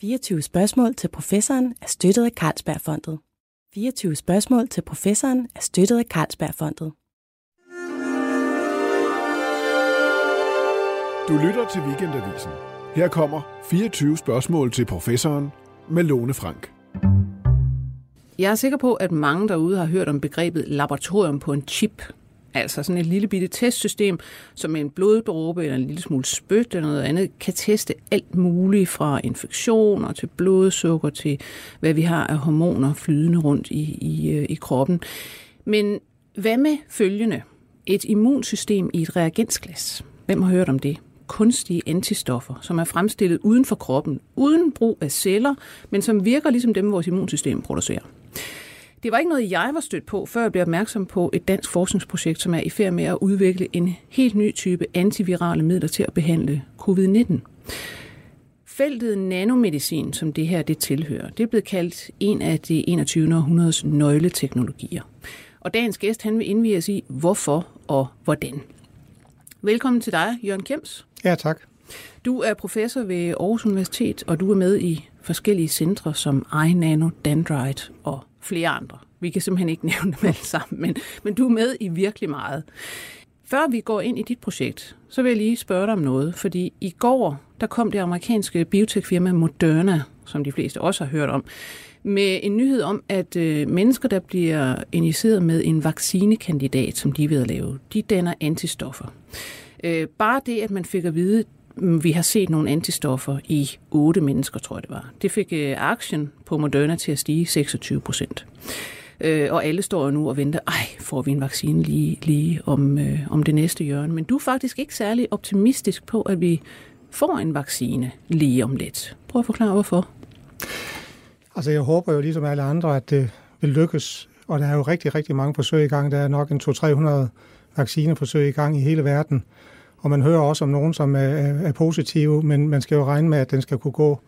24 spørgsmål til professoren er støttet af Carlsbergfondet. 24 spørgsmål til professoren er støttet af Carlsbergfondet. Du lytter til Weekendavisen. Her kommer 24 spørgsmål til professoren med Lone Frank. Jeg er sikker på, at mange derude har hørt om begrebet laboratorium på en chip. Altså sådan et lille bitte testsystem, som med en bloddråbe eller en lille smule spyt eller noget andet, kan teste alt muligt fra infektioner til blodsukker til hvad vi har af hormoner flydende rundt i, i, øh, i kroppen. Men hvad med følgende? Et immunsystem i et reagensglas. Hvem har hørt om det? kunstige antistoffer, som er fremstillet uden for kroppen, uden brug af celler, men som virker ligesom dem, vores immunsystem producerer. Det var ikke noget, jeg var stødt på, før jeg blev opmærksom på et dansk forskningsprojekt, som er i færd med at udvikle en helt ny type antivirale midler til at behandle covid-19. Feltet nanomedicin, som det her det tilhører, det er blevet kaldt en af det 21. århundredes nøgleteknologier. Og dagens gæst han vil indvige os i, hvorfor og hvordan. Velkommen til dig, Jørgen Kems. Ja, tak. Du er professor ved Aarhus Universitet, og du er med i forskellige centre som iNano, Dendrite og flere andre. Vi kan simpelthen ikke nævne dem alle sammen, men, men du er med i virkelig meget. Før vi går ind i dit projekt, så vil jeg lige spørge dig om noget, fordi i går, der kom det amerikanske biotekfirma Moderna, som de fleste også har hørt om, med en nyhed om, at øh, mennesker, der bliver injiceret med en vaccinekandidat, som de er ved at lave, de danner antistoffer. Øh, bare det, at man fik at vide, Mm, vi har set nogle antistoffer i otte mennesker, tror jeg det var. Det fik øh, aktien på Moderna til at stige 26 procent. Øh, og alle står jo nu og venter, ej, får vi en vaccine lige, lige om, øh, om det næste hjørne. Men du er faktisk ikke særlig optimistisk på, at vi får en vaccine lige om lidt. Prøv at forklare, hvorfor. Altså, jeg håber jo ligesom alle andre, at det vil lykkes. Og der er jo rigtig, rigtig mange forsøg i gang. Der er nok en 200-300 vaccineforsøg i gang i hele verden. Og man hører også om nogen, som er, er positive, men man skal jo regne med, at den skal kunne gå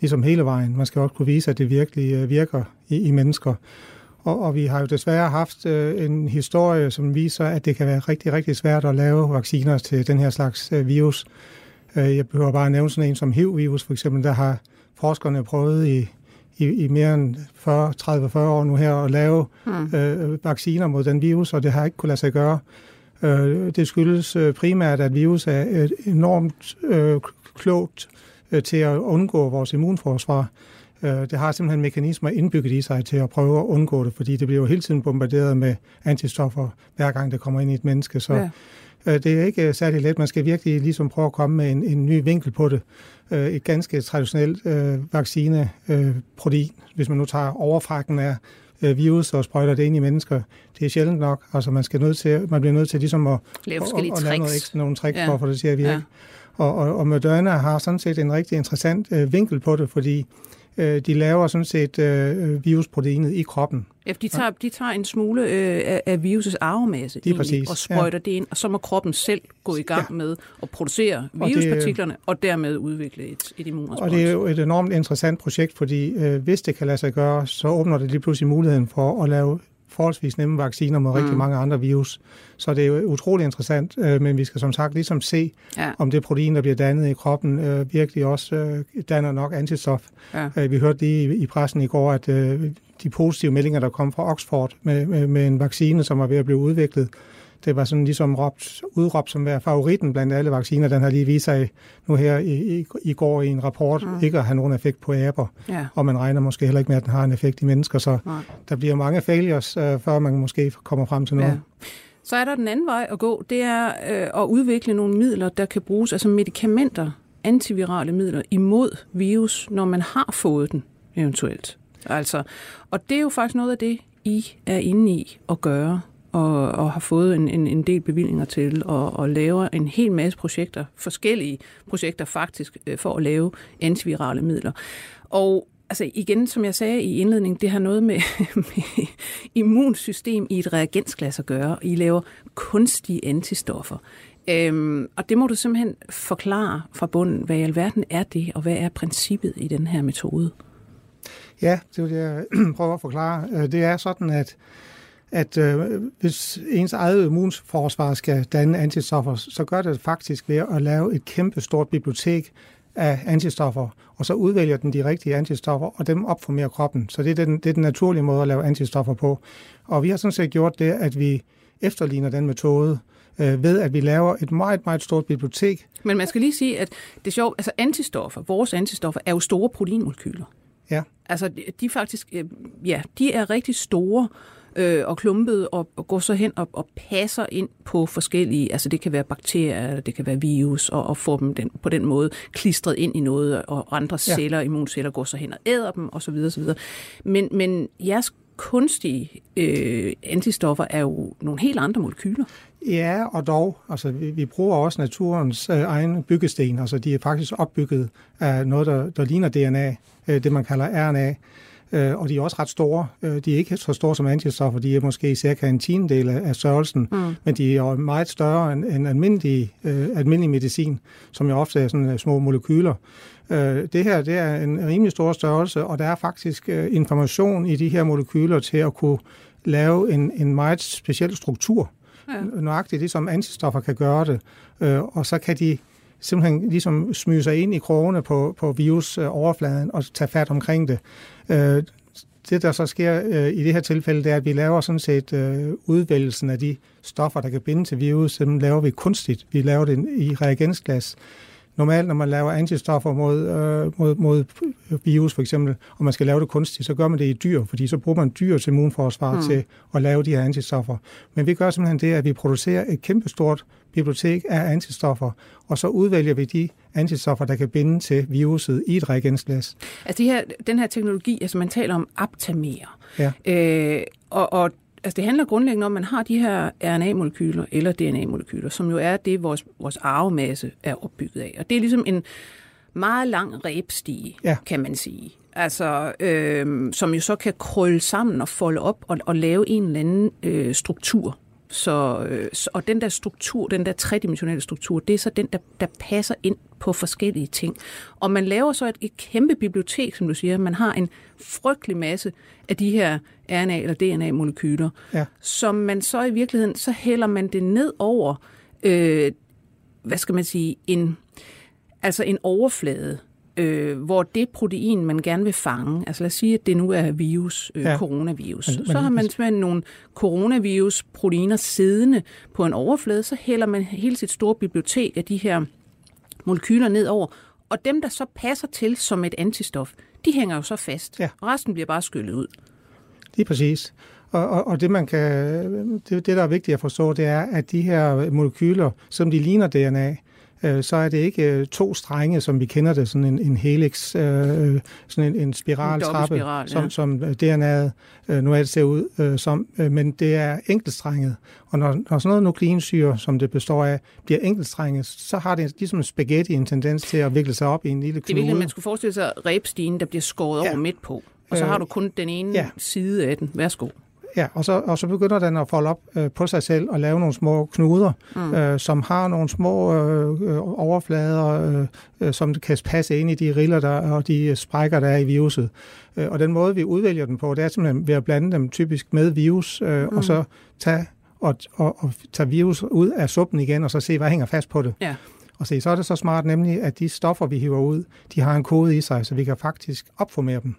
ligesom hele vejen. Man skal også kunne vise, at det virkelig øh, virker i, i mennesker. Og, og vi har jo desværre haft øh, en historie, som viser, at det kan være rigtig, rigtig svært at lave vacciner til den her slags øh, virus. Øh, jeg behøver bare at nævne sådan en som HIV-virus, for eksempel, der har forskerne prøvet i, i, i mere end 40, 30-40 år nu her at lave hmm. øh, vacciner mod den virus, og det har ikke kunne lade sig gøre. Øh, det skyldes øh, primært, at virus er enormt øh, klogt øh, til at undgå vores immunforsvar. Øh, det har simpelthen mekanismer indbygget i sig til at prøve at undgå det, fordi det bliver jo hele tiden bombarderet med antistoffer, hver gang det kommer ind i et menneske. Så ja. øh, det er ikke særlig let. Man skal virkelig ligesom prøve at komme med en, en ny vinkel på det. Øh, et ganske traditionelt øh, vaccineprotein, øh, hvis man nu tager overfrakken af øh, virus og sprøjter det ind i mennesker. Det er sjældent nok. Altså man, skal nødt til, man bliver nødt til ligesom at, lave at, at, at lave noget ekstra, nogle tricks ja. for, det siger vi ja. ikke. Og, og, og Moderna har sådan set en rigtig interessant øh, vinkel på det, fordi øh, de laver sådan set øh, virusproteinet i kroppen. Ja, de tager, de tager en smule øh, af, af virusets arvemasse egentlig, præcis, og sprøjter ja. det ind, og så må kroppen selv gå i gang ja. med at producere viruspartiklerne, og, det, og dermed udvikle et, et immunrespons. Og det er jo et enormt interessant projekt, fordi øh, hvis det kan lade sig gøre, så åbner det lige pludselig muligheden for at lave forholdsvis nemme vacciner mod mm. rigtig mange andre virus. Så det er jo utrolig interessant, øh, men vi skal som sagt ligesom se, ja. om det protein, der bliver dannet i kroppen, øh, virkelig også øh, danner nok antistof. Ja. Øh, vi hørte lige i, i pressen i går, at øh, de positive meldinger, der kom fra Oxford med, med, med en vaccine, som var ved at blive udviklet, det var sådan ligesom råbt, udråbt som være favoritten blandt alle vacciner. Den har lige vist sig nu her i, i, i går i en rapport mm. ikke at have nogen effekt på aber. Ja. Og man regner måske heller ikke med, at den har en effekt i mennesker. Så Nej. der bliver mange failures, øh, før man måske kommer frem til noget. Ja. Så er der den anden vej at gå. Det er øh, at udvikle nogle midler, der kan bruges, altså medicamenter, antivirale midler imod virus, når man har fået den eventuelt. Altså, og det er jo faktisk noget af det, I er inde i at gøre og, og har fået en, en, en del bevillinger til og, og laver en hel masse projekter, forskellige projekter faktisk, øh, for at lave antivirale midler. Og altså igen, som jeg sagde i indledningen, det har noget med, med immunsystem i et reagensglas at gøre. I laver kunstige antistoffer. Øhm, og det må du simpelthen forklare fra bunden. Hvad i alverden er det, og hvad er princippet i den her metode? Ja, det vil jeg prøve at forklare. Øh, det er sådan, at at øh, hvis ens eget immunforsvar skal danne antistoffer, så gør det faktisk ved at lave et kæmpe stort bibliotek af antistoffer, og så udvælger den de rigtige antistoffer, og dem opformerer kroppen. Så det er den, det er den naturlige måde at lave antistoffer på. Og vi har sådan set gjort det, at vi efterligner den metode, øh, ved at vi laver et meget, meget stort bibliotek. Men man skal lige sige, at det er sjovt, altså antistoffer, vores antistoffer, er jo store proteinmolekyler. Ja. Altså, de er faktisk, øh, ja, de er rigtig store øh, og klumpede og, og går så hen og, og passer ind på forskellige, altså det kan være bakterier, det kan være virus, og, og få dem den, på den måde klistret ind i noget, og andre ja. celler, immunceller, går så hen og æder dem, osv. osv. Men, men jeres kunstige øh, antistoffer er jo nogle helt andre molekyler. Ja, og dog. Altså, vi, vi bruger også naturens øh, egen byggesten. Altså, de er faktisk opbygget af noget, der, der ligner DNA, øh, det man kalder RNA. Øh, og de er også ret store. Øh, de er ikke så store som antistoffer, de er måske cirka en tiendel af størrelsen, mm. men de er jo meget større end, end almindelig, øh, almindelig medicin, som jo ofte er sådan øh, små molekyler. Øh, det her det er en rimelig stor størrelse, og der er faktisk øh, information i de her molekyler til at kunne lave en, en meget speciel struktur. Ja. Nøjagtigt det, som antistoffer kan gøre det. Øh, og så kan de simpelthen ligesom smyge sig ind i krogene på, på virusoverfladen og tage fat omkring det. Øh, det, der så sker øh, i det her tilfælde, det er, at vi laver sådan set øh, udvælgelsen af de stoffer, der kan binde til virus, dem laver vi kunstigt. Vi laver det i reagensglas normalt, når man laver antistoffer mod, øh, mod, mod virus for eksempel, og man skal lave det kunstigt, så gør man det i dyr, fordi så bruger man dyr til immunforsvar mm. til at lave de her antistoffer. Men vi gør simpelthen det, at vi producerer et kæmpestort bibliotek af antistoffer, og så udvælger vi de antistoffer, der kan binde til viruset i et reagensglas. Altså de her, den her teknologi, altså man taler om aptamer, ja. øh, og, og altså det handler grundlæggende om, at man har de her RNA-molekyler eller DNA-molekyler, som jo er det, vores, vores arvemasse er opbygget af. Og det er ligesom en meget lang rebstige, ja. kan man sige. Altså, øh, som jo så kan krølle sammen og folde op og, og lave en eller anden øh, struktur. Så, øh, og den der struktur, den der tredimensionelle struktur, det er så den, der, der passer ind på forskellige ting. Og man laver så et, et kæmpe bibliotek, som du siger. Man har en frygtelig masse af de her RNA- eller DNA-molekyler, ja. som man så i virkeligheden, så hælder man det ned over, øh, hvad skal man sige, en, altså en overflade, øh, hvor det protein, man gerne vil fange, altså lad os sige, at det nu er virus, øh, ja. coronavirus, men, så har man simpelthen nogle coronavirus-proteiner siddende på en overflade, så hælder man hele sit store bibliotek af de her molekyler ned over, og dem, der så passer til som et antistof, de hænger jo så fast. Ja. Resten bliver bare skyllet ud. Lige præcis. Og, og, og det, man kan, det, det, der er vigtigt at forstå, det er, at de her molekyler, som de ligner DNA, øh, så er det ikke øh, to strenge, som vi kender det, sådan en, en helix, øh, sådan en, en spiraltrappe, spiral, som, ja. som DNA'et øh, nu er det ser ud øh, som, øh, men det er enkeltstrenget. Og når, når sådan noget nukleinsyre, som det består af, bliver enkeltstrenget, så har det ligesom en spaghetti en tendens til at vikle sig op i en lille knude. Det er man skulle forestille sig rebstigen, der bliver skåret ja. over midt på, og så har du kun den ene ja. side af den. Værsgo. Ja, og så, og så begynder den at folde op øh, på sig selv og lave nogle små knuder, mm. øh, som har nogle små øh, øh overflader, øh, øh, som kan passe ind i de riller der, og de sprækker, der er i viruset. Øh, og den måde, vi udvælger den på, det er simpelthen ved at blande dem typisk med virus, øh, mm. og så tage, og, og, og tage virus ud af suppen igen, og så se, hvad hænger fast på det. Ja. Og se, så er det så smart nemlig, at de stoffer, vi hiver ud, de har en kode i sig, så vi kan faktisk opformere dem.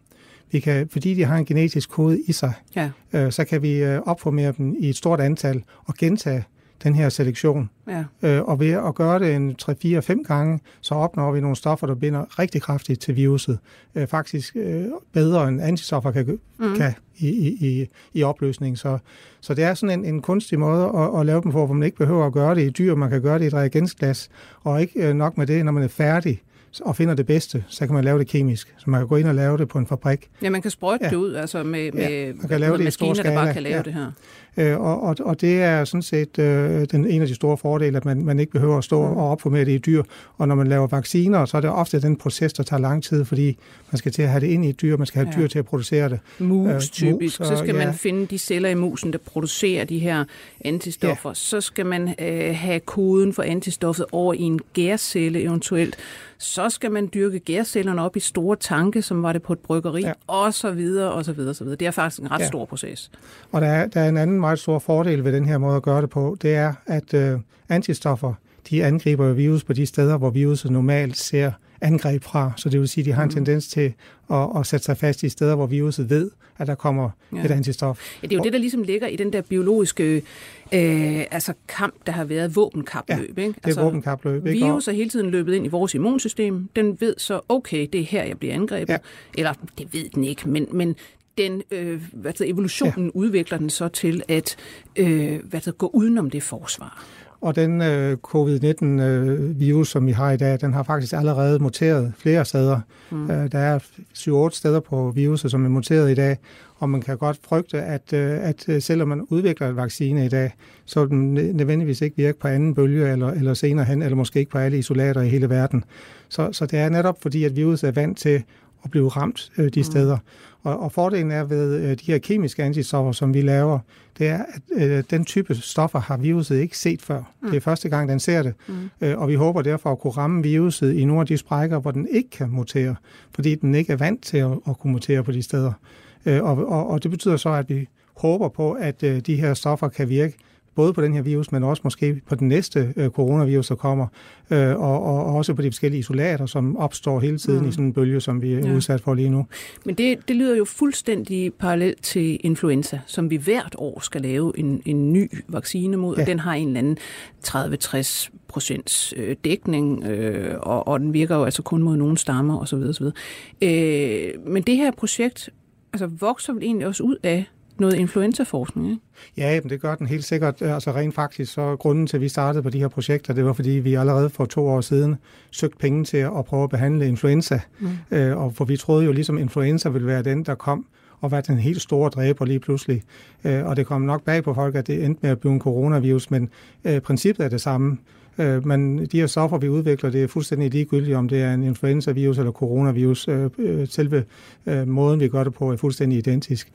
Vi kan, fordi de har en genetisk kode i sig, ja. øh, så kan vi øh, opformere dem i et stort antal og gentage den her selektion. Ja. Øh, og ved at gøre det en 3-4-5 gange, så opnår vi nogle stoffer, der binder rigtig kraftigt til viruset. Øh, faktisk øh, bedre end antistoffer kan, mm. kan i, i, i opløsning. Så, så det er sådan en, en kunstig måde at, at lave dem på, hvor man ikke behøver at gøre det i dyr, man kan gøre det i et reagensglas. Og ikke øh, nok med det, når man er færdig, og finder det bedste, så kan man lave det kemisk. Så man kan gå ind og lave det på en fabrik. Ja, man kan sprøjte ja. det ud altså med, med ja, man kan lave det maskiner, der bare kan lave ja. det her. Øh, og, og, og det er sådan set øh, den en af de store fordele, at man, man ikke behøver at stå mm. og opformere det i dyr. Og når man laver vacciner, så er det ofte den proces, der tager lang tid, fordi man skal til at have det ind i et dyr, man skal have ja. dyr til at producere det. Mus øh, typisk. Mus, så skal ja. man finde de celler i musen, der producerer de her antistoffer. Ja. Så skal man øh, have koden for antistoffet over i en gærcelle eventuelt. Så skal man dyrke gærcellerne op i store tanke, som var det på et bryggeri, ja. og så videre, og så videre, og så videre. Det er faktisk en ret ja. stor proces. Og der er, der er en anden meget stor fordel ved den her måde at gøre det på, det er, at øh, antistoffer, de angriber virus på de steder, hvor viruset normalt ser angreb fra. Så det vil sige, at de har en mm. tendens til at, at sætte sig fast i steder, hvor viruset ved, at der kommer ja. et antistof. Ja, det er jo det, der ligesom ligger i den der biologiske øh, altså kamp, der har været våbenkapløb. Ja, ikke? det er altså, våbenkapløb. Ikke? Virus er hele tiden løbet ind i vores immunsystem. Den ved så, okay, det er her, jeg bliver angrebet. Ja. Eller, det ved den ikke, men, men den, øh, hvad det, evolutionen ja. udvikler den så til at øh, hvad det, gå udenom det forsvar. Og den øh, covid-19-virus, øh, som vi har i dag, den har faktisk allerede muteret flere steder. Mm. Øh, der er 7-8 steder på viruset, som er muteret i dag, og man kan godt frygte, at, øh, at øh, selvom man udvikler et vaccine i dag, så vil den nødvendigvis ikke virke på anden bølge eller, eller senere hen, eller måske ikke på alle isolater i hele verden. Så, så det er netop fordi, at viruset er vant til at blive ramt øh, de mm. steder. Og, og fordelen er ved øh, de her kemiske antistoffer, som vi laver, det er, at øh, den type stoffer har viruset ikke set før. Mm. Det er første gang, den ser det. Mm. Øh, og vi håber derfor at kunne ramme viruset i nogle af de sprækker, hvor den ikke kan mutere, fordi den ikke er vant til at, at kunne mutere på de steder. Øh, og, og, og det betyder så, at vi håber på, at øh, de her stoffer kan virke både på den her virus, men også måske på den næste øh, coronavirus, der kommer, øh, og, og, og også på de forskellige isolater, som opstår hele tiden mm. i sådan en bølge, som vi er ja. udsat for lige nu. Men det, det lyder jo fuldstændig parallelt til influenza, som vi hvert år skal lave en, en ny vaccine mod, ja. og den har en eller anden 30-60 procents øh, dækning, øh, og, og den virker jo altså kun mod nogle stammer osv. osv. Øh, men det her projekt altså, vokser vel egentlig også ud af noget influenzaforskning, ikke? Ja, men det gør den helt sikkert. Altså rent faktisk, så grunden til, at vi startede på de her projekter, det var, fordi vi allerede for to år siden søgte penge til at prøve at behandle influenza. Mm. Øh, og for vi troede jo ligesom, influenza ville være den, der kom og var den helt store dræber lige pludselig. Øh, og det kom nok bag på folk, at det endte med at blive en coronavirus, men øh, princippet er det samme. Øh, men de her stoffer, vi udvikler, det er fuldstændig ligegyldigt, om det er en influenza-virus eller coronavirus. Øh, øh selve øh, måden, vi gør det på, er fuldstændig identisk.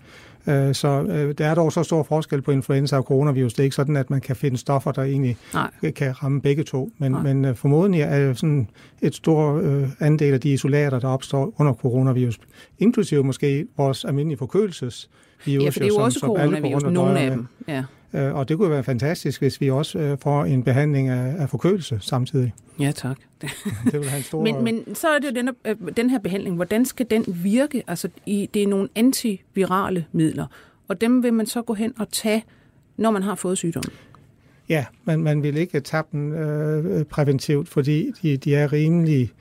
Øh, så øh, der er dog så stor forskel på influenza og coronavirus. Det er ikke sådan, at man kan finde stoffer, der egentlig Nej. kan ramme begge to. Men, men øh, formodentlig er sådan et stor andel af de isolater, der opstår under coronavirus, inklusive måske vores almindelige forkølelsesvirus. Ja, for det er jo som, også coronavirus, nogle af dem. Ja. Øh, og det kunne være fantastisk, hvis vi også øh, får en behandling af, af forkølelse samtidig. Ja, tak. det vil have en stor... men, men så er det jo den, øh, den her behandling. Hvordan skal den virke? Altså, i, det er nogle antivirale midler, og dem vil man så gå hen og tage, når man har fået sygdommen. Ja, men man vil ikke tage dem øh, præventivt, fordi de, de er rimelig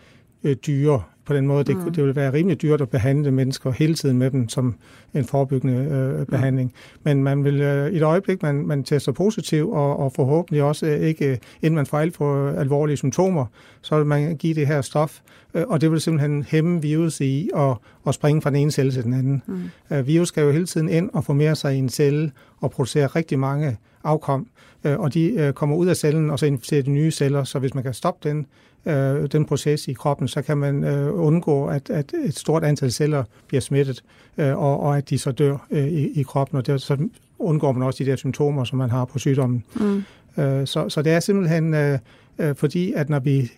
øh, dyre på den måde. Det, mm. det vil være rimelig dyrt at behandle mennesker hele tiden med dem som en forebyggende øh, behandling. Mm. Men man vil øh, i et øjeblik, man, man tester positiv, og, og forhåbentlig også øh, ikke, inden man får alt for alvorlige symptomer, så vil man give det her stof, øh, og det vil simpelthen hæmme virus i at, at springe fra den ene celle til den anden. Mm. Øh, virus skal jo hele tiden ind og formere sig i en celle og producere rigtig mange afkom, øh, og de øh, kommer ud af cellen og så inficerer de nye celler, så hvis man kan stoppe den øh, den proces i kroppen, så kan man øh, undgå, at, at et stort antal celler bliver smittet, øh, og, og at de så dør øh, i, i kroppen, og det, så undgår man også de der symptomer, som man har på sygdommen. Mm. Øh, så, så det er simpelthen øh, øh, fordi, at når vi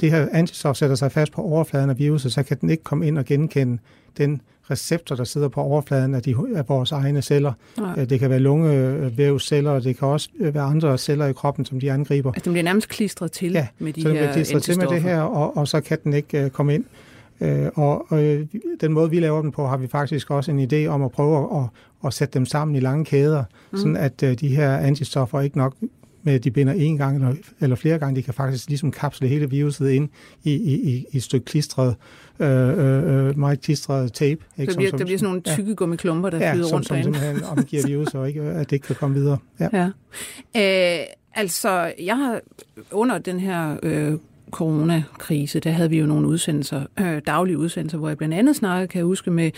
det her antistof sætter sig fast på overfladen af viruset, så kan den ikke komme ind og genkende den receptor, der sidder på overfladen af, de, af vores egne celler. Nej. Øh, det kan være lungevævsceller, og det kan også øh, være andre celler i kroppen, som de angriber. Altså, den bliver nærmest klistret til ja, med de så her klistret til med det her, og, og så kan den ikke uh, komme ind. Uh, og uh, den måde, vi laver dem på, har vi faktisk også en idé om at prøve at, at sætte dem sammen i lange kæder, mm. sådan at uh, de her antistoffer ikke nok med, at de binder en gang eller, eller flere gange. De kan faktisk ligesom kapsle hele viruset ind i, i, i, i et stykke klistret, øh, øh, meget klistret tape. Ikke? Der bliver, som, der bliver sådan nogle tykke ja, gummiklumper, der ja, flyder som, rundt som derinde. simpelthen omgiver viruset, og ikke, at det ikke kan komme videre. Ja. ja. Øh, altså, jeg har under den her øh, coronakrise, der havde vi jo nogle udsendelser, øh, daglige udsendelser, hvor jeg blandt andet snakkede, kan jeg huske, med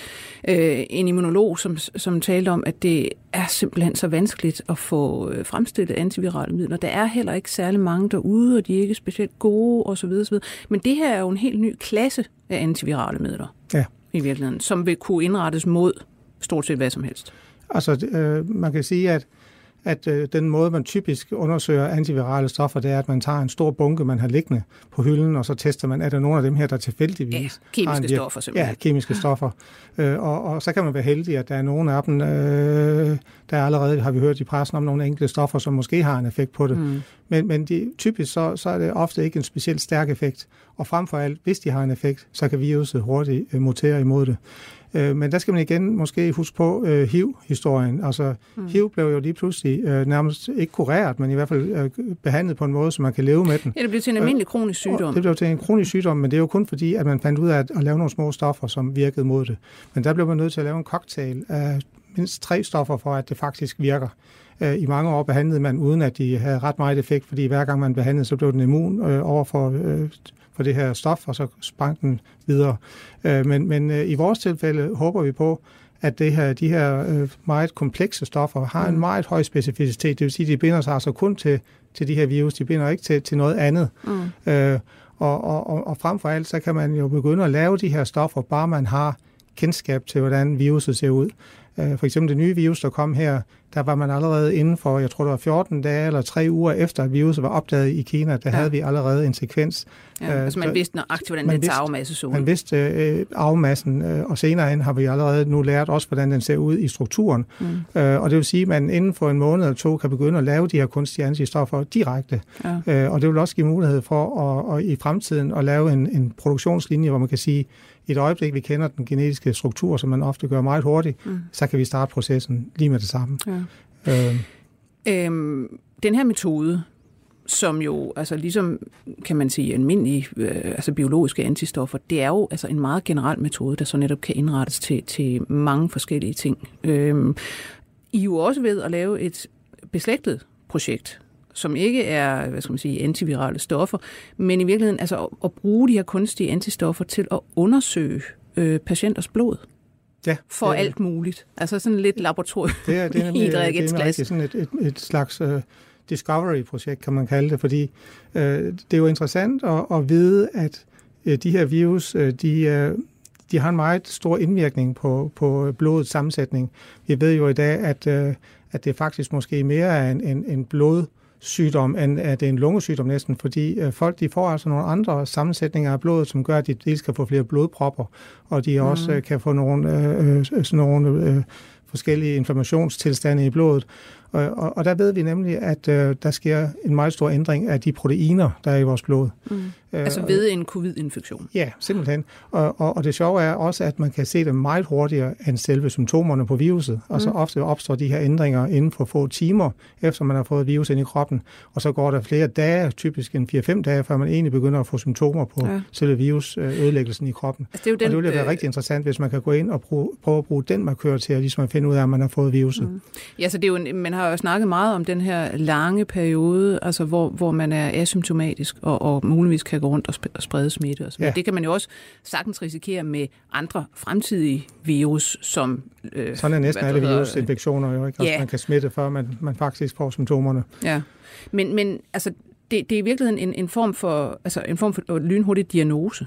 øh, en immunolog, som, som talte om, at det er simpelthen så vanskeligt at få øh, fremstillet antivirale midler. Der er heller ikke særlig mange derude, og de er ikke specielt gode osv. osv. Men det her er jo en helt ny klasse af antivirale midler ja. i virkeligheden, som vil kunne indrettes mod stort set hvad som helst. Altså, øh, man kan sige, at at øh, den måde, man typisk undersøger antivirale stoffer, det er, at man tager en stor bunke, man har liggende på hylden, og så tester man, er der nogle af dem her, der tilfældigvis ja, kemiske virke, stoffer simpelthen. Ja, kemiske stoffer. Øh, og, og så kan man være heldig, at der er nogle af dem, øh, der allerede har vi hørt i pressen om nogle enkelte stoffer, som måske har en effekt på det. Mm. Men, men de, typisk så, så er det ofte ikke en specielt stærk effekt. Og frem for alt, hvis de har en effekt, så kan viruset hurtigt øh, mutere imod det. Øh, men der skal man igen måske huske på øh, HIV-historien. Altså, mm. HIV blev jo lige pludselig øh, nærmest ikke kureret, men i hvert fald øh, behandlet på en måde, så man kan leve med den. Ja, det blev til en øh, almindelig kronisk sygdom. Det blev til en kronisk sygdom, men det er jo kun fordi, at man fandt ud af at, at lave nogle små stoffer, som virkede mod det. Men der blev man nødt til at lave en cocktail af mindst tre stoffer, for at det faktisk virker. Øh, I mange år behandlede man, uden at de havde ret meget effekt, fordi hver gang man behandlede, så blev den immun øh, over for øh, for det her stof, og så sprang den videre. Øh, men, men øh, i vores tilfælde håber vi på, at det her, de her øh, meget komplekse stoffer har en mm. meget høj specificitet. Det vil sige, at de binder sig altså kun til, til de her virus. De binder ikke til, til noget andet. Mm. Øh, og, og, og frem for alt, så kan man jo begynde at lave de her stoffer, bare man har kendskab til, hvordan viruset ser ud. For eksempel det nye virus, der kom her, der var man allerede inden for, jeg tror det var 14 dage eller tre uger efter, at viruset var opdaget i Kina, der ja. havde vi allerede en sekvens. Ja, øh, altså man vidste nøjagtigt, hvordan man den tager så ud. Man vidste øh, arvemassen, øh, og senere hen har vi allerede nu lært også, hvordan den ser ud i strukturen. Mm. Øh, og det vil sige, at man inden for en måned eller to kan begynde at lave de her kunstige antistoffer direkte. Ja. Øh, og det vil også give mulighed for at, at i fremtiden at lave en, en produktionslinje, hvor man kan sige, et øjeblik, vi kender den genetiske struktur, som man ofte gør meget hurtigt, mm. så kan vi starte processen lige med det samme. Ja. Øh. Øhm, den her metode, som jo altså ligesom kan man sige almindelige øh, altså biologiske antistoffer, det er jo altså en meget generel metode, der så netop kan indrettes til, til mange forskellige ting. Øhm, I er jo også ved at lave et beslægtet projekt, som ikke er, hvad skal man sige, antivirale stoffer, men i virkeligheden altså at, at bruge de her kunstige antistoffer til at undersøge øh, patienters blod. Ja, for det, alt muligt. Altså sådan lidt laboratorium det er, det er nemlig, i det er sådan et, et, et slags uh, discovery-projekt, kan man kalde det, fordi uh, det er jo interessant at, at vide, at uh, de her virus, uh, de, uh, de har en meget stor indvirkning på, på blodets sammensætning. Vi ved jo i dag, at, uh, at det faktisk måske mere er en, en, en blod sygdom, end at det er en lungesygdom næsten, fordi øh, folk de får altså nogle andre sammensætninger af blodet, som gør, at de dels kan få flere blodpropper, og de også mm. øh, kan få nogle, øh, øh sådan nogle øh, forskellige inflammationstilstande i blodet. Og, og, og der ved vi nemlig, at øh, der sker en meget stor ændring af de proteiner, der er i vores blod. Mm. Øh, altså ved en covid-infektion? Ja, simpelthen. Og, og, og det sjove er også, at man kan se det meget hurtigere end selve symptomerne på viruset. Og så mm. ofte opstår de her ændringer inden for få timer, efter man har fået virus ind i kroppen. Og så går der flere dage, typisk en 4-5 dage, før man egentlig begynder at få symptomer på ja. selve virusødelæggelsen i kroppen. Altså, det er jo den, og det ville være øh... rigtig interessant, hvis man kan gå ind og prøve, prøve at bruge den markør til at, ligesom at finde ud af, at man har fået viruset. Mm. Ja, så det er jo en, man har jo snakket meget om den her lange periode, altså hvor, hvor man er asymptomatisk og, og muligvis kan gå rundt og, sp- og sprede smitte. Og ja. Det kan man jo også sagtens risikere med andre fremtidige virus, som... Øh, Sådan er næsten alle virusinfektioner jo, ikke? Altså, ja. man kan smitte, før man, man faktisk får symptomerne. Ja, men, men altså, det, det er i virkeligheden en, en form for altså en form for lynhurtig diagnose.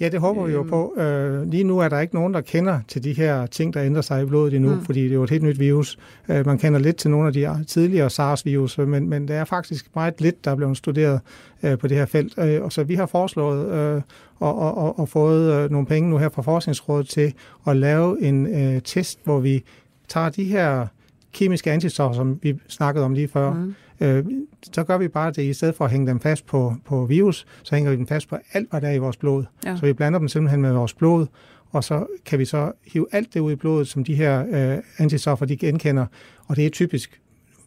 Ja, det håber vi jo på. Øh, lige nu er der ikke nogen, der kender til de her ting, der ændrer sig i blodet endnu, mm. fordi det er jo et helt nyt virus. Øh, man kender lidt til nogle af de tidligere SARS-virus, men, men det er faktisk meget lidt, der er blevet studeret øh, på det her felt. Øh, og så vi har foreslået øh, og, og, og, og fået øh, nogle penge nu her fra Forskningsrådet til at lave en øh, test, hvor vi tager de her kemiske antistoffer, som vi snakkede om lige før, mm øh, så gør vi bare det, i stedet for at hænge dem fast på, på virus, så hænger vi dem fast på alt, hvad der er i vores blod. Ja. Så vi blander dem simpelthen med vores blod, og så kan vi så hive alt det ud i blodet, som de her øh, antistoffer, de genkender, og det er typisk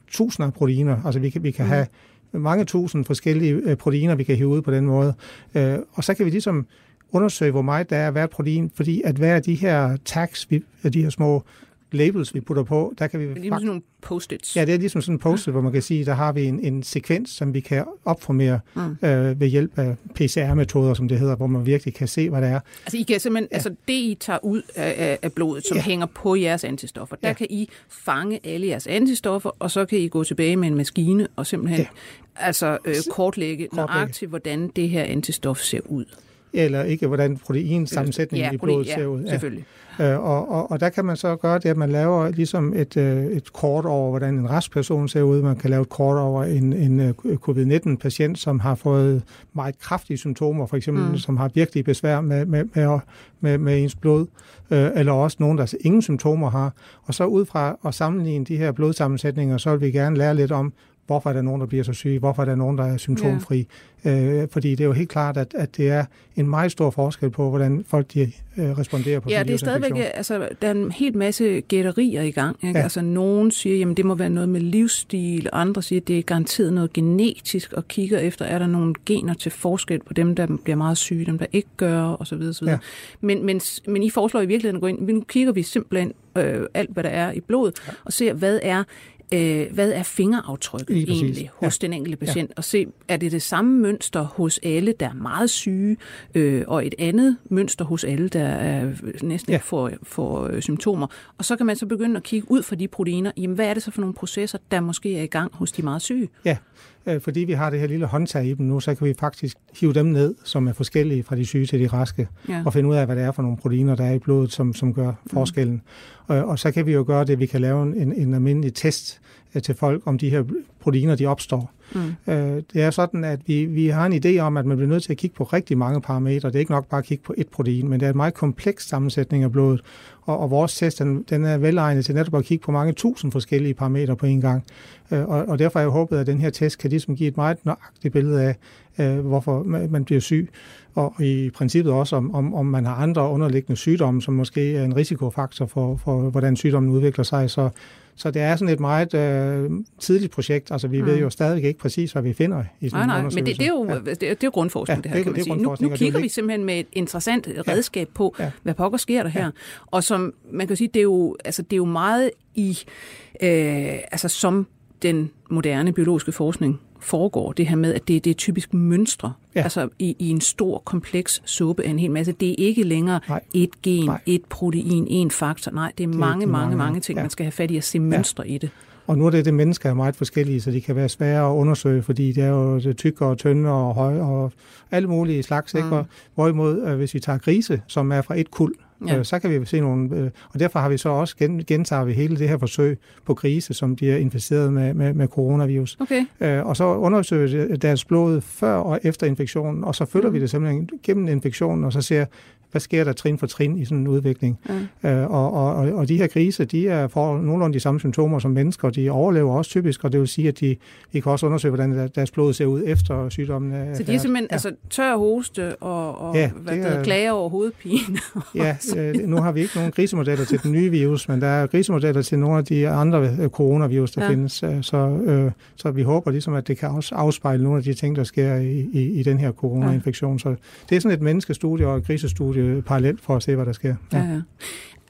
tusinder af proteiner. Altså vi kan, vi kan mm. have mange tusind forskellige øh, proteiner, vi kan hive ud på den måde. Øh, og så kan vi ligesom undersøge, hvor meget der er hvert protein, fordi at hver af de her tags, vi, de her små labels, vi putter på, der kan vi... Det er ligesom sådan nogle post-its. Ja, det er ligesom sådan en post-it, ja. hvor man kan sige, der har vi en, en sekvens, som vi kan opformere mm. øh, ved hjælp af PCR-metoder, som det hedder, hvor man virkelig kan se, hvad det er. Altså, I kan simpelthen, ja. altså det, I tager ud af, af blodet, som ja. hænger på jeres antistoffer, der ja. kan I fange alle jeres antistoffer, og så kan I gå tilbage med en maskine og simpelthen ja. altså øh, kortlægge, kortlægge nøjagtigt, hvordan det her antistof ser ud. eller ikke, hvordan proteinsammensætningen ja, i blodet ja, ser ud. Ja, selvfølgelig. Øh, og, og, og der kan man så gøre det, at man laver ligesom et, øh, et kort over, hvordan en rask person ser ud. Man kan lave et kort over en, en øh, covid-19-patient, som har fået meget kraftige symptomer, for eksempel mm. som har virkelig besvær med, med, med, med, med ens blod, eller også nogen, der ingen symptomer har. Og så ud fra at sammenligne de her blodsammensætninger, så vil vi gerne lære lidt om, hvorfor er der nogen, der bliver så syge, hvorfor er der nogen, der er symptomfri. Ja. Øh, fordi det er jo helt klart, at, at det er en meget stor forskel på, hvordan folk de, øh, responderer på Ja, det er stadigvæk, altså, der er en helt masse gætterier i gang. Ikke? Ja. Altså, nogen siger, at det må være noget med livsstil, andre siger, det er garanteret noget genetisk, og kigger efter, er der nogle gener til forskel på dem, der bliver meget syge, dem, der ikke gør, osv. osv. Ja. Men, men, men I foreslår i virkeligheden at gå ind, nu kigger vi simpelthen øh, alt, hvad der er i blodet, ja. og ser, hvad er øh, hvad er fingeraftrykket egentlig hos ja. den enkelte patient, ja. og se, er det det samme mønster hos alle, der er meget syge, øh, og et andet mønster hos alle, der er, næsten ja. ikke får, får øh, symptomer. Og så kan man så begynde at kigge ud fra de proteiner, jamen hvad er det så for nogle processer, der måske er i gang hos de meget syge? Ja, øh, fordi vi har det her lille håndtag i dem nu, så kan vi faktisk hive dem ned, som er forskellige fra de syge til de raske, ja. og finde ud af, hvad det er for nogle proteiner, der er i blodet, som, som gør mm. forskellen. Mm. Og, og så kan vi jo gøre det, at vi kan lave en, en almindelig test øh, til folk, om de her proteiner, de opstår. Mm. Øh, det er sådan, at vi, vi har en idé om, at man bliver nødt til at kigge på rigtig mange parametre. Det er ikke nok bare at kigge på et protein, men det er en meget kompleks sammensætning af blodet. Og, og vores test, den, den er velegnet til netop at kigge på mange tusind forskellige parametre på en gang. Øh, og, og derfor har jeg håbet, at den her test kan ligesom give et meget nøjagtigt billede af, øh, hvorfor man bliver syg. Og i princippet også, om, om, om man har andre underliggende sygdomme, som måske er en risikofaktor for, for hvordan sygdommen udvikler sig. Så så det er sådan et meget øh, tidligt projekt. Altså, vi mm. ved jo stadig ikke præcis, hvad vi finder i sådan nej, nej, men det, det, er jo, ja. det, det er grundforskning, ja, det her, det, kan man det sige. Nu, nu kigger vi simpelthen med et interessant redskab på, ja. hvad pokker sker der her. Ja. Og som man kan sige, det er jo, altså, det er jo meget i, øh, altså som den moderne biologiske forskning foregår, det her med, at det, det er typisk mønstre, ja. altså i, i en stor, kompleks suppe af en hel masse. Det er ikke længere Nej. et gen, Nej. et protein, en faktor. Nej, det er det mange, mange, mange, mange ting, ja. man skal have fat i at se mønstre ja. i det. Og nu er det, det mennesker er meget forskellige, så de kan være svære at undersøge, fordi det er jo tykke og tynde og høje og alle mulige slags. Mm. Ikke? Hvorimod, øh, hvis vi tager grise, som er fra et kuld, Ja. Øh, så kan vi se nogle, øh, og derfor har vi så også gen, gentager vi hele det her forsøg på grise, som bliver inficeret med, med, med coronavirus. Okay. Øh, og så undersøger vi deres blod før og efter infektionen, og så følger mm. vi det simpelthen gennem infektionen, og så ser, hvad sker der trin for trin i sådan en udvikling. Mm. Øh, og, og, og de her grise, de er får nogenlunde de samme symptomer som mennesker, de overlever også typisk, og det vil sige, at de, de kan også undersøge, hvordan deres blod ser ud efter sygdommen er Så de er simpelthen ja. altså, tør hoste og, og ja, hvad det er, klager over hovedpine? ja, øh, nu har vi ikke nogen grisemodeller til den nye virus, men der er grisemodeller til nogle af de andre øh, coronavirus, der ja. findes. Øh, så, øh, så vi håber ligesom, at det kan også afspejle nogle af de ting, der sker i, i, i den her coronainfektion. Ja. Så det er sådan et menneskestudie og et grisestudie parallelt for at se, hvad der sker. Ja. Ja, ja.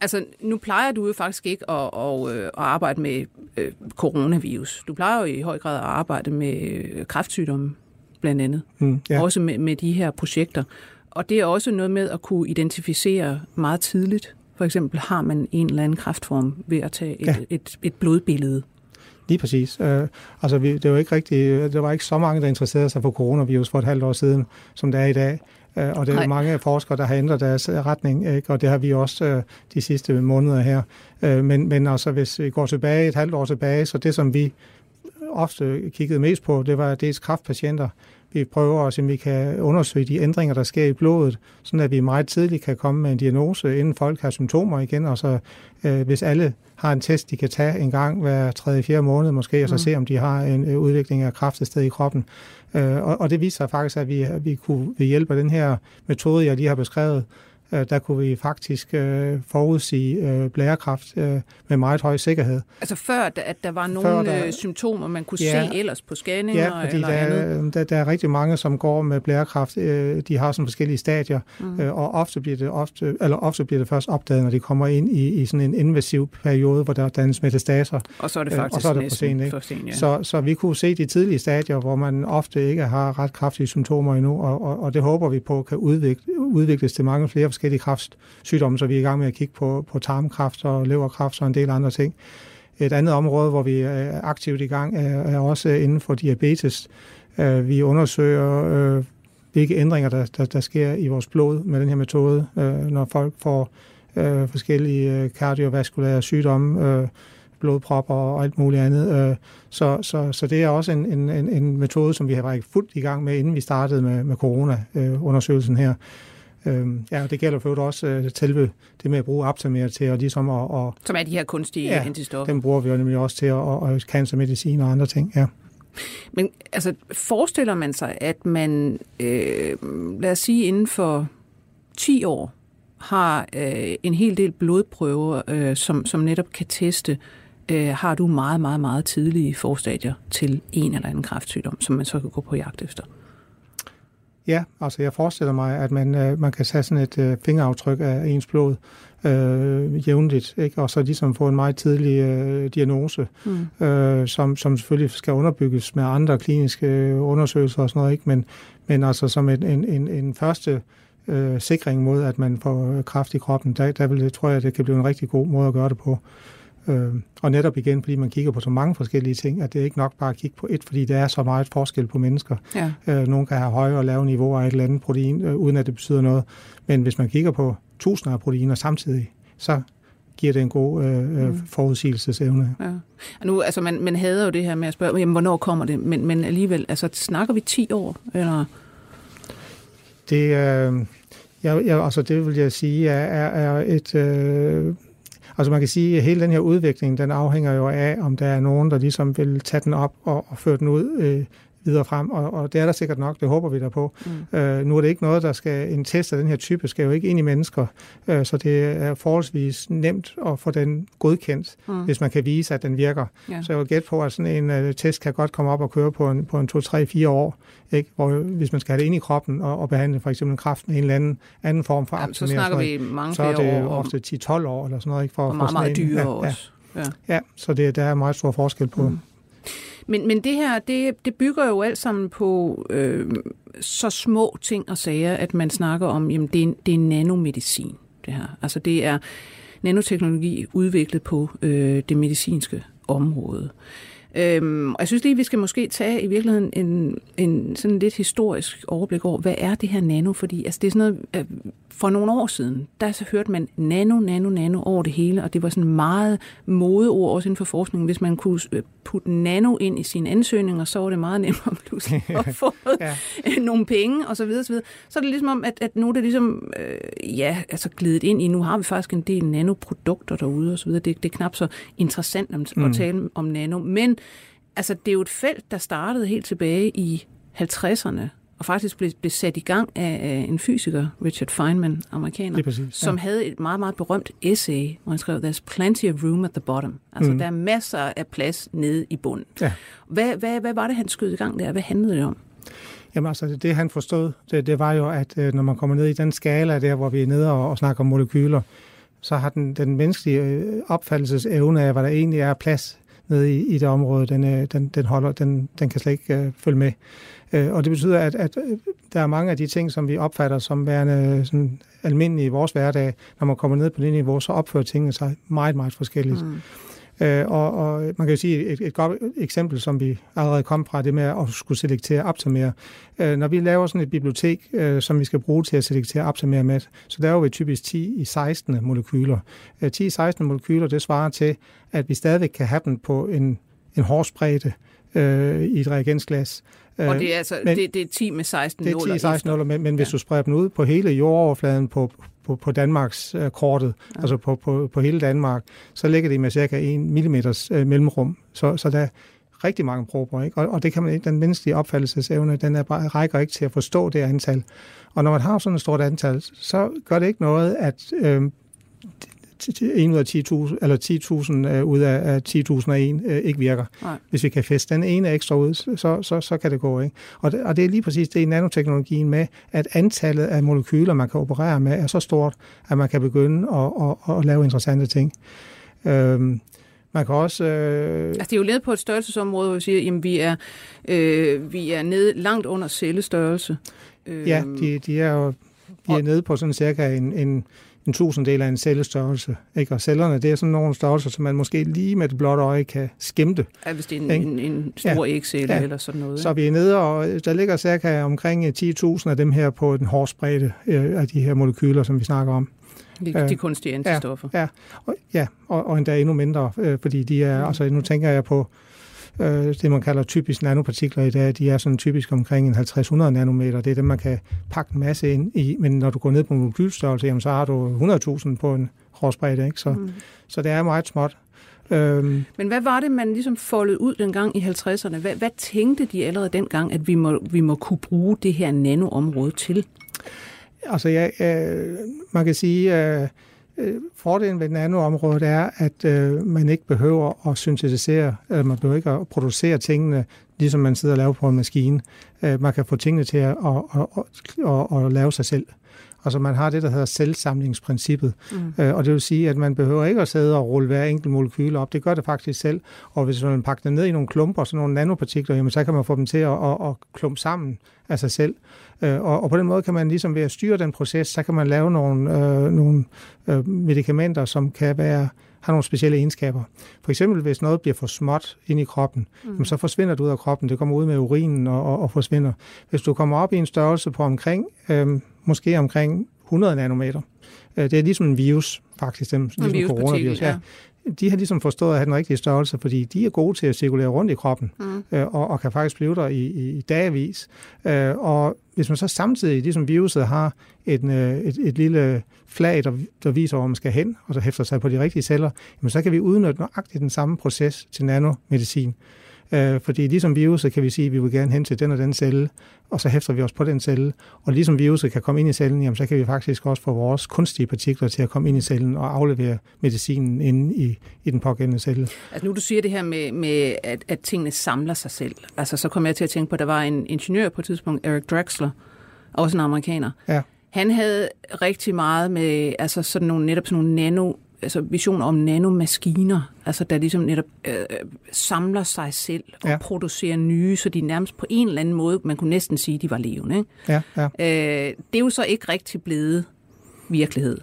Altså, nu plejer du jo faktisk ikke at, at, at arbejde med øh, coronavirus. Du plejer jo i høj grad at arbejde med kræftsygdomme, blandt andet. Mm, ja. Også med, med de her projekter. Og det er også noget med at kunne identificere meget tidligt. For eksempel har man en eller anden kræftform ved at tage et, ja. et, et, et blodbillede. Lige præcis. Uh, altså, vi, det var ikke rigtig, der var ikke så mange, der interesserede sig for coronavirus for et halvt år siden, som det er i dag. Uh, og det er Nej. mange forskere, der har ændret deres retning, ikke? og det har vi også uh, de sidste måneder her. Men, men altså, hvis vi går tilbage et halvt år tilbage, så det, som vi ofte kiggede mest på, det var dels kraftpatienter, vi prøver også, om vi kan undersøge de ændringer, der sker i blodet, sådan at vi meget tidligt kan komme med en diagnose, inden folk har symptomer igen. Og så øh, hvis alle har en test, de kan tage en gang hver tredje, fjerde måned måske, og så mm. se, om de har en øh, udvikling af kræft et sted i kroppen. Øh, og, og det viser sig faktisk, at vi, vi kunne ved hjælp af den her metode, jeg lige har beskrevet, øh, der kunne vi faktisk øh, forudsige øh, blærekræft øh, med meget høj sikkerhed. Altså før, at der var nogle der, øh, symptomer, man kunne ja, se ellers på scanninger? Ja, fordi eller der, andet? Der, der er rigtig mange, som går med blærekræft. Øh, de har sådan forskellige stadier, mm. øh, og ofte bliver, det ofte, eller ofte bliver det først opdaget, når de kommer ind i, i sådan en invasiv periode, hvor der dannes metastaser. Og så er det faktisk øh, og så er det for sent. Ikke? For sent ja. så, så vi kunne se de tidlige stadier, hvor man ofte ikke har ret kraftige symptomer endnu, og, og, og det håber vi på kan udvikle, udvikles til mange flere forskellige forskellige sygdomme, så vi er i gang med at kigge på, på tarmkræft og leverkræft og en del andre ting. Et andet område, hvor vi er aktivt i gang, er, er også inden for diabetes. Øh, vi undersøger øh, hvilke ændringer, der, der, der sker i vores blod med den her metode, øh, når folk får forskellige kardiovaskulære sygdomme, blodpropper og alt muligt andet. Så, så, så det er også en, en, en metode, som vi har været fuldt i gang med, inden vi startede med, med corona-undersøgelsen her. Øh, ja, det gælder for også øh, selve det med at bruge aptamer til at ligesom at... Og, Som er de her kunstige ja, antistoffer. dem bruger vi jo nemlig også til at og, og cancermedicin og andre ting, ja. Men altså, forestiller man sig, at man, øh, lad os sige, inden for 10 år, har øh, en hel del blodprøver, øh, som, som netop kan teste, øh, har du meget, meget, meget tidlige forstadier til en eller anden kræftsygdom, som man så kan gå på jagt efter? Ja, altså jeg forestiller mig, at man, øh, man kan tage sådan et øh, fingeraftryk af ens blod øh, jævnligt, ikke? og så ligesom få en meget tidlig øh, diagnose, mm. øh, som, som selvfølgelig skal underbygges med andre kliniske øh, undersøgelser og sådan noget, ikke? Men, men altså som en, en, en, en første øh, sikring mod, at man får kraft i kroppen, der, der vil, tror jeg, det kan blive en rigtig god måde at gøre det på. Øh, og netop igen, fordi man kigger på så mange forskellige ting, at det er ikke nok bare at kigge på et, fordi der er så meget forskel på mennesker. Ja. Øh, nogle kan have høje og lave niveauer af et eller andet protein, øh, uden at det betyder noget. Men hvis man kigger på tusinder af proteiner samtidig, så giver det en god øh, øh mm. forudsigelsesevne. Ja. Og nu, altså man, man hader jo det her med at spørge, jamen, hvornår kommer det? Men, men alligevel, altså snakker vi 10 år? Eller? Det, øh, jeg, jeg, altså det vil jeg sige, er, er et... Øh, Altså man kan sige, at hele den her udvikling, den afhænger jo af, om der er nogen, der ligesom vil tage den op og, og føre den ud øh, videre frem, og, og det er der sikkert nok, det håber vi der på. Mm. Øh, nu er det ikke noget, der skal, en test af den her type skal jo ikke ind i mennesker, øh, så det er forholdsvis nemt at få den godkendt, mm. hvis man kan vise, at den virker. Yeah. Så jeg vil gætte på, at sådan en uh, test kan godt komme op og køre på en, på en 2-3-4 år, ikke? Hvor, hvis man skal have det ind i kroppen og, og behandle for eksempel en kræft med en eller anden, anden form for ja, så snakker vi mange så er det år ofte 10-12 år eller sådan noget. Ikke? For, og meget, for meget dyre ja, også. Ja, ja. ja så det, der er meget stor forskel på, mm. Men, men det her, det, det bygger jo alt sammen på øh, så små ting og sager, at man snakker om, jamen det er, det er nanomedicin, det her. Altså det er nanoteknologi udviklet på øh, det medicinske område. Øhm, og jeg synes lige, vi skal måske tage i virkeligheden en, en sådan lidt historisk overblik over, hvad er det her nano? Fordi altså, det er sådan noget, for nogle år siden, der så hørte man nano, nano, nano over det hele, og det var sådan meget modeord også inden for forskningen. Hvis man kunne øh, putte nano ind i sine ansøgninger, så var det meget nemmere pludselig at få ja. nogle penge og så videre, så videre. Så er det ligesom om, at, at nu er det ligesom, øh, ja, altså glidet ind i, nu har vi faktisk en del nanoprodukter derude og så videre. Det, det er knap så interessant at, mm. at tale om nano, men altså det er jo et felt, der startede helt tilbage i 50'erne, og faktisk blev, blev sat i gang af, en fysiker, Richard Feynman, amerikaner, præcis, ja. som havde et meget, meget berømt essay, hvor han skrev, There's plenty of room at the bottom. Altså, mm. der er masser af plads nede i bunden. Ja. Hvad, hvad, hvad var det, han skød i gang der? Hvad handlede det om? Jamen altså, det han forstod, det, det var jo, at øh, når man kommer ned i den skala der, hvor vi er nede og, og snakker om molekyler, så har den, den menneskelige øh, opfattelsesevne af, hvad der egentlig er plads nede i, i det område, den, øh, den, den, holder, den, den kan slet ikke uh, følge med. Uh, og det betyder, at, at der er mange af de ting, som vi opfatter som værende sådan almindelige i vores hverdag, når man kommer ned på det niveau, så opfører tingene sig meget, meget forskelligt. Mm. Øh, og, og man kan jo sige et, et godt eksempel, som vi allerede kom fra, det med at skulle selektere aptamer. Øh, når vi laver sådan et bibliotek, øh, som vi skal bruge til at selektere aptamer med, så laver vi typisk 10 i 16 molekyler. Øh, 10 i 16 molekyler, det svarer til, at vi stadigvæk kan have dem på en, en hårspredte øh, i et reagensglas. Og det er altså men, det, det er 10 med 16 nuller? Det er 10 16 nuller, men, men ja. hvis du spreder dem ud på hele jordoverfladen på, på, på Danmarks øh, kortet, ja. altså på, på, på hele Danmark, så ligger det med cirka 1 mm øh, mellemrum. Så, så der er rigtig mange prober, ikke? Og, og det kan man den menneskelige opfattelsesevne, den er bare, rækker ikke til at forstå det antal. Og når man har sådan et stort antal, så gør det ikke noget, at øh, 1 ud af 10.000, eller 10.000 øh, ud af 10.001 øh, ikke virker. Nej. Hvis vi kan feste den ene ekstra ud, så, så, så kan det gå. Ikke? Og, det, og det er lige præcis det i nanoteknologien med, at antallet af molekyler, man kan operere med, er så stort, at man kan begynde at, at, at lave interessante ting. Øhm, man kan også... Øh... Altså, det er jo lavet på et størrelsesområde, hvor vi siger, at vi er, øh, vi er nede langt under cellestørrelse. Ja, de, de er jo de er nede på sådan cirka en, en en tusindel af en cellestørrelse. Ikke? Og cellerne, det er sådan nogle størrelser, som man måske lige med det blotte øje kan skimte. Ja, hvis det er en, en, en stor ja. ægcelle ja. eller sådan noget. Så vi er nede, og der ligger cirka omkring 10.000 af dem her på den hårdspredte øh, af de her molekyler, som vi snakker om. De, de kunstige antistoffer. Ja, ja, og, ja og, og endda endnu mindre, øh, fordi de er, mm. altså nu tænker jeg på øh, det, man kalder typisk nanopartikler i dag, de er sådan typisk omkring en 50-100 nanometer. Det er dem, man kan pakke en masse ind i, men når du går ned på molekylstørrelse, jamen, så har du 100.000 på en hårspredte, ikke? Så, mm. så det er meget småt. Øhm. Men hvad var det, man ligesom foldede ud dengang i 50'erne? Hvad, hvad tænkte de allerede dengang, at vi må, vi må kunne bruge det her nanoområde til? Altså, ja, øh, man kan sige, øh, øh, fordelen ved nanoområdet er, at øh, man ikke behøver at syntetisere, eller man behøver ikke at producere tingene, ligesom man sidder og laver på en maskine. Øh, man kan få tingene til at, at, at, at, at lave sig selv. Altså man har det, der hedder selvsamlingsprincippet. Mm. Øh, og det vil sige, at man behøver ikke at sidde og rulle hver enkelt molekyle op. Det gør det faktisk selv. Og hvis man pakker det ned i nogle klumper, sådan nogle nanopartikler, jamen, så kan man få dem til at, at, at klumpe sammen af sig selv. Øh, og, og på den måde kan man ligesom ved at styre den proces, så kan man lave nogle, øh, nogle øh, medicamenter, som kan være har nogle specielle egenskaber. For eksempel, hvis noget bliver for småt ind i kroppen, mm. så forsvinder det ud af kroppen. Det kommer ud med urinen og, og, og forsvinder. Hvis du kommer op i en størrelse på omkring, øh, måske omkring 100 nanometer, øh, det er ligesom en virus, faktisk, dem, ligesom coronavirus. Ja. De har ligesom forstået at have den rigtige størrelse, fordi de er gode til at cirkulere rundt i kroppen, mm. øh, og, og kan faktisk blive der i, i dagvis. Øh, og hvis man så samtidig, ligesom viruset har et, øh, et, et lille flag, der, der viser, hvor man skal hen, og der hæfter sig på de rigtige celler, jamen så kan vi udnytte nøjagtigt den samme proces til nanomedicin. Øh, fordi ligesom viruset kan vi sige, at vi vil gerne hen til den og den celle, og så hæfter vi os på den celle. Og ligesom viruset kan komme ind i cellen, jamen, så kan vi faktisk også få vores kunstige partikler til at komme ind i cellen og aflevere medicinen inde i, i den pågældende celle. Altså nu du siger det her med, med at, at tingene samler sig selv. Altså så kommer jeg til at tænke på, at der var en ingeniør på et tidspunkt, Eric Drexler, også en amerikaner. Ja. Han havde rigtig meget med altså sådan nogle, netop sådan nogle nano altså visioner om nanomaskiner, altså der ligesom netop øh, samler sig selv og ja. producerer nye, så de nærmest på en eller anden måde, man kunne næsten sige, de var levende. Ikke? Ja, ja. Øh, det er jo så ikke rigtig blevet virkelighed.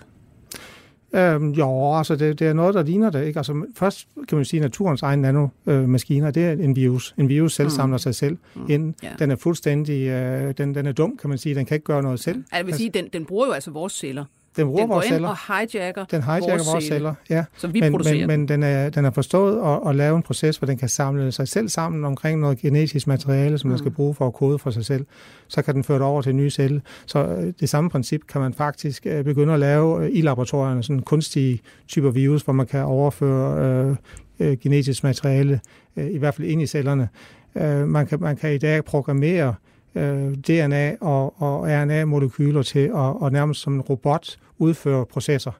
Øhm, jo, altså det, det er noget, der ligner det. Ikke? Altså, først kan man sige, at naturens egen nanomaskiner, det er en virus. En virus selv mm. samler sig selv mm. ind. Ja. Den er fuldstændig, øh, den, den er dum, kan man sige. Den kan ikke gøre noget selv. Altså, jeg vil sige, den, den bruger jo altså vores celler. Den bruger den vores celler. og hijacker, den hijacker vores, vores celler. Ja. Som vi men, producerer. Men, men den, er, den er forstået at, at lave en proces, hvor den kan samle sig selv sammen omkring noget genetisk materiale, som mm. den skal bruge for at kode for sig selv. Så kan den føre det over til en ny celle. Så øh, det samme princip kan man faktisk øh, begynde at lave øh, i laboratorierne, sådan kunstige typer virus, hvor man kan overføre øh, øh, genetisk materiale, øh, i hvert fald ind i cellerne. Øh, man, kan, man kan i dag programmere øh, DNA og, og RNA-molekyler til at, og nærmest som en robot udføre processer.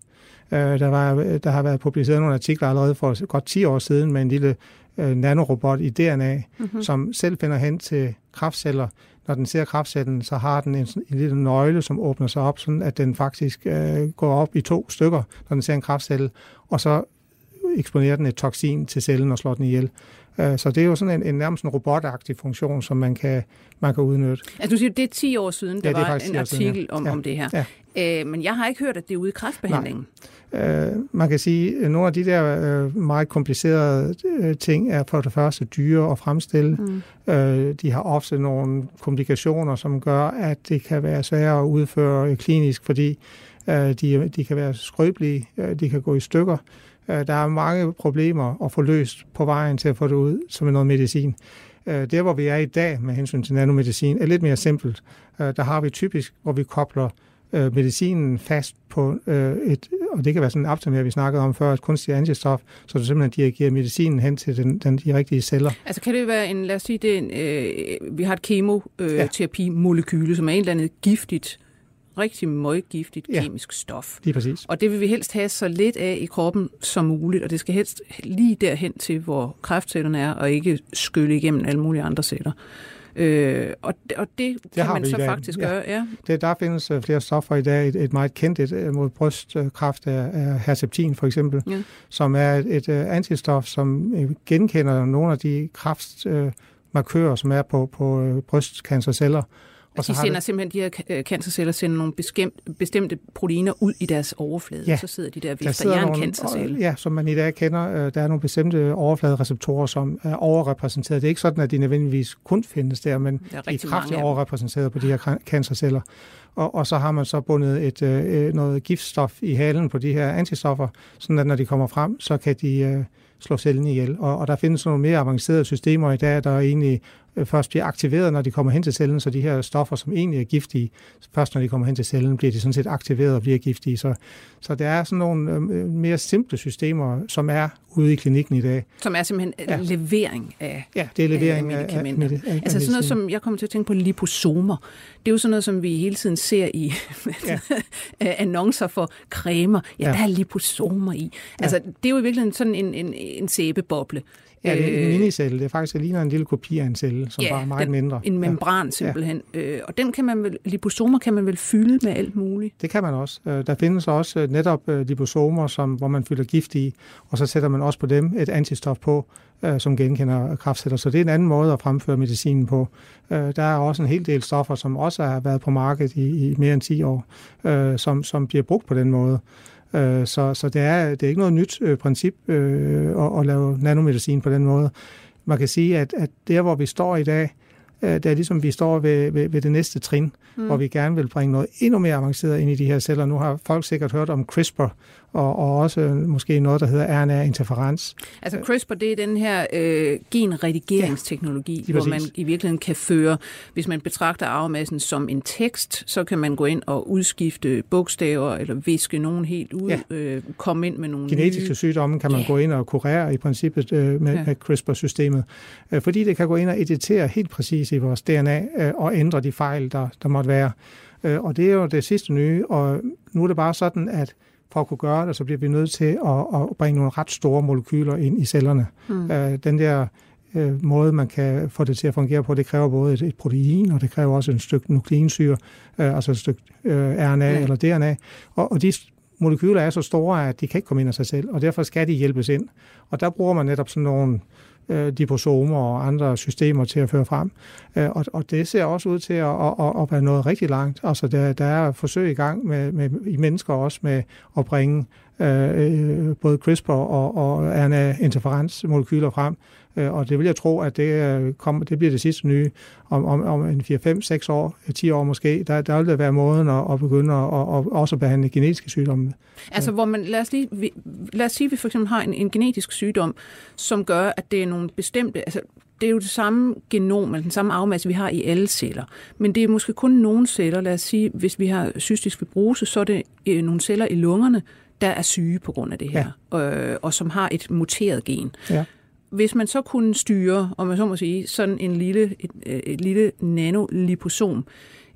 Øh, der, var, der har været publiceret nogle artikler allerede for godt 10 år siden med en lille øh, nanorobot i DNA, mm-hmm. som selv finder hen til kraftceller. Når den ser kraftcellen, så har den en, en lille nøgle, som åbner sig op, sådan at den faktisk øh, går op i to stykker, når den ser en kraftcelle, og så eksponerer den et toksin til cellen og slår den ihjel. Øh, så det er jo sådan en, en nærmest en robotagtig funktion, som man kan, man kan udnytte. Altså du siger, det er 10 år siden, der ja, var en artikel siden, ja. om, ja. om det her. Ja. Øh, men jeg har ikke hørt, at det er ude i kræftbehandlingen. Øh, man kan sige, at nogle af de der øh, meget komplicerede øh, ting er for det første dyre at fremstille. Mm. Øh, de har ofte nogle komplikationer, som gør, at det kan være sværere at udføre klinisk, fordi øh, de, de kan være skrøbelige, øh, de kan gå i stykker. Øh, der er mange problemer at få løst på vejen til at få det ud som noget medicin. Øh, der, hvor vi er i dag med hensyn til nanomedicin, er lidt mere simpelt. Øh, der har vi typisk, hvor vi kobler medicinen fast på et, og det kan være sådan en aptamer, vi snakkede om før, et kunstigt antistof, så du simpelthen dirigerer medicinen hen til den, den, de rigtige celler. Altså kan det være en, lad os sige, det en, øh, vi har et kemoterapi-molekyle, som er en eller andet giftigt rigtig møggiftigt ja, kemisk stof. Lige præcis. Og det vil vi helst have så lidt af i kroppen som muligt, og det skal helst lige derhen til, hvor kræftcellerne er, og ikke skylle igennem alle mulige andre celler. Øh, og, og det, det kan man så faktisk ja. gøre. Ja. Det, der findes uh, flere stoffer i dag. Et, et meget kendt et, uh, mod brystkræft er, er herceptin for eksempel, ja. som er et, et uh, antistof, som uh, genkender nogle af de kræftmarkører, uh, som er på, på uh, brystcancerceller Og så de sender det... simpelthen, de her cancerceller sender nogle bestemt, bestemte proteiner ud i deres overflade, ja. så sidder de der og vifter jerncancerceller. Ja, som man i dag kender, øh, der er nogle bestemte overfladereceptorer, som er overrepræsenteret. Det er ikke sådan, at de nødvendigvis kun findes der, men de er kraftigt overrepræsenteret på de her cancerceller. Og, og så har man så bundet et, øh, noget giftstof i halen på de her antistoffer, sådan at når de kommer frem, så kan de øh, slå cellen ihjel. Og, og der findes nogle mere avancerede systemer i dag, der egentlig Øh, først bliver aktiveret, når de kommer hen til cellen, så de her stoffer, som egentlig er giftige, først når de kommer hen til cellen, bliver de sådan set aktiveret og bliver giftige. Så, så der er sådan nogle øh, mere simple systemer, som er ude i klinikken i dag. Som er simpelthen ja. levering af Ja, det er levering af medicamenter. Af, af, af, altså sådan noget, som jeg kommer til at tænke på liposomer. Det er jo sådan noget, som vi hele tiden ser i ja. annoncer for cremer. Ja, ja, der er liposomer i. Altså, ja. det er jo i virkeligheden sådan en, en, en sæbeboble. Ja, det er en øh, minicelle. Det er faktisk det ligner en lille kopi af en celle, som ja, bare er meget den, mindre. En membran simpelthen. Ja. Øh, og den kan man vel, liposomer kan man vel fylde med alt muligt? Det kan man også. Øh, der findes også netop liposomer, som, hvor man fylder gift i, og så sætter man også på dem et antistof på, som genkender kraftceller. Så det er en anden måde at fremføre medicinen på. Der er også en hel del stoffer, som også har været på markedet i, i mere end 10 år, som, som bliver brugt på den måde. Øh, så, så det, er, det er ikke noget nyt øh, princip øh, at, at lave nanomedicin på den måde. Man kan sige, at, at der, hvor vi står i dag, øh, det er ligesom, vi står ved, ved, ved det næste trin, mm. hvor vi gerne vil bringe noget endnu mere avanceret ind i de her celler. Nu har folk sikkert hørt om CRISPR, og, og også måske noget, der hedder RNA-interferens. Altså CRISPR, det er den her øh, genredigeringsteknologi, ja, hvor man i virkeligheden kan føre, hvis man betragter arvemassen som en tekst, så kan man gå ind og udskifte bogstaver, eller viske nogen helt ud, ja. øh, komme ind med nogle Genetiske nye... sygdomme kan man ja. gå ind og kurere i princippet øh, med, ja. med CRISPR-systemet, øh, fordi det kan gå ind og editere helt præcis i vores DNA øh, og ændre de fejl, der, der måtte være. Øh, og det er jo det sidste nye, og nu er det bare sådan, at for at kunne gøre det, så bliver vi nødt til at, at bringe nogle ret store molekyler ind i cellerne. Mm. Øh, den der øh, måde, man kan få det til at fungere på, det kræver både et, et protein, og det kræver også et stykke nukleinsyre, øh, altså et stykke øh, RNA ja. eller DNA. Og, og de molekyler er så store, at de kan ikke komme ind af sig selv, og derfor skal de hjælpes ind. Og der bruger man netop sådan nogle øh, Øh, diposomer og andre systemer til at føre frem. Øh, og, og det ser også ud til at, at, at, at være noget rigtig langt. Altså der, der er forsøg i gang med, med, i mennesker også med at bringe øh, øh både CRISPR og, og RNA-interferensmolekyler frem, og det vil jeg tro, at det, øh, kommer, det bliver det sidste nye om, om, om en 4-5-6 år, 10 år måske. Der, der vil det være måden at, at begynde at, at, at også behandle genetiske sygdomme. Altså hvor man, lad os, lige, lad os sige, at vi for eksempel har en, en genetisk sygdom, som gør, at det er nogle bestemte, altså det er jo det samme genom, eller den samme afmasse, vi har i alle celler. Men det er måske kun nogle celler. Lad os sige, hvis vi har cystisk fibrose, så er det øh, nogle celler i lungerne, der er syge på grund af det her, ja. øh, og som har et muteret gen. Ja hvis man så kunne styre, om man så må sige, sådan en lille, et, øh, et lille nanoliposom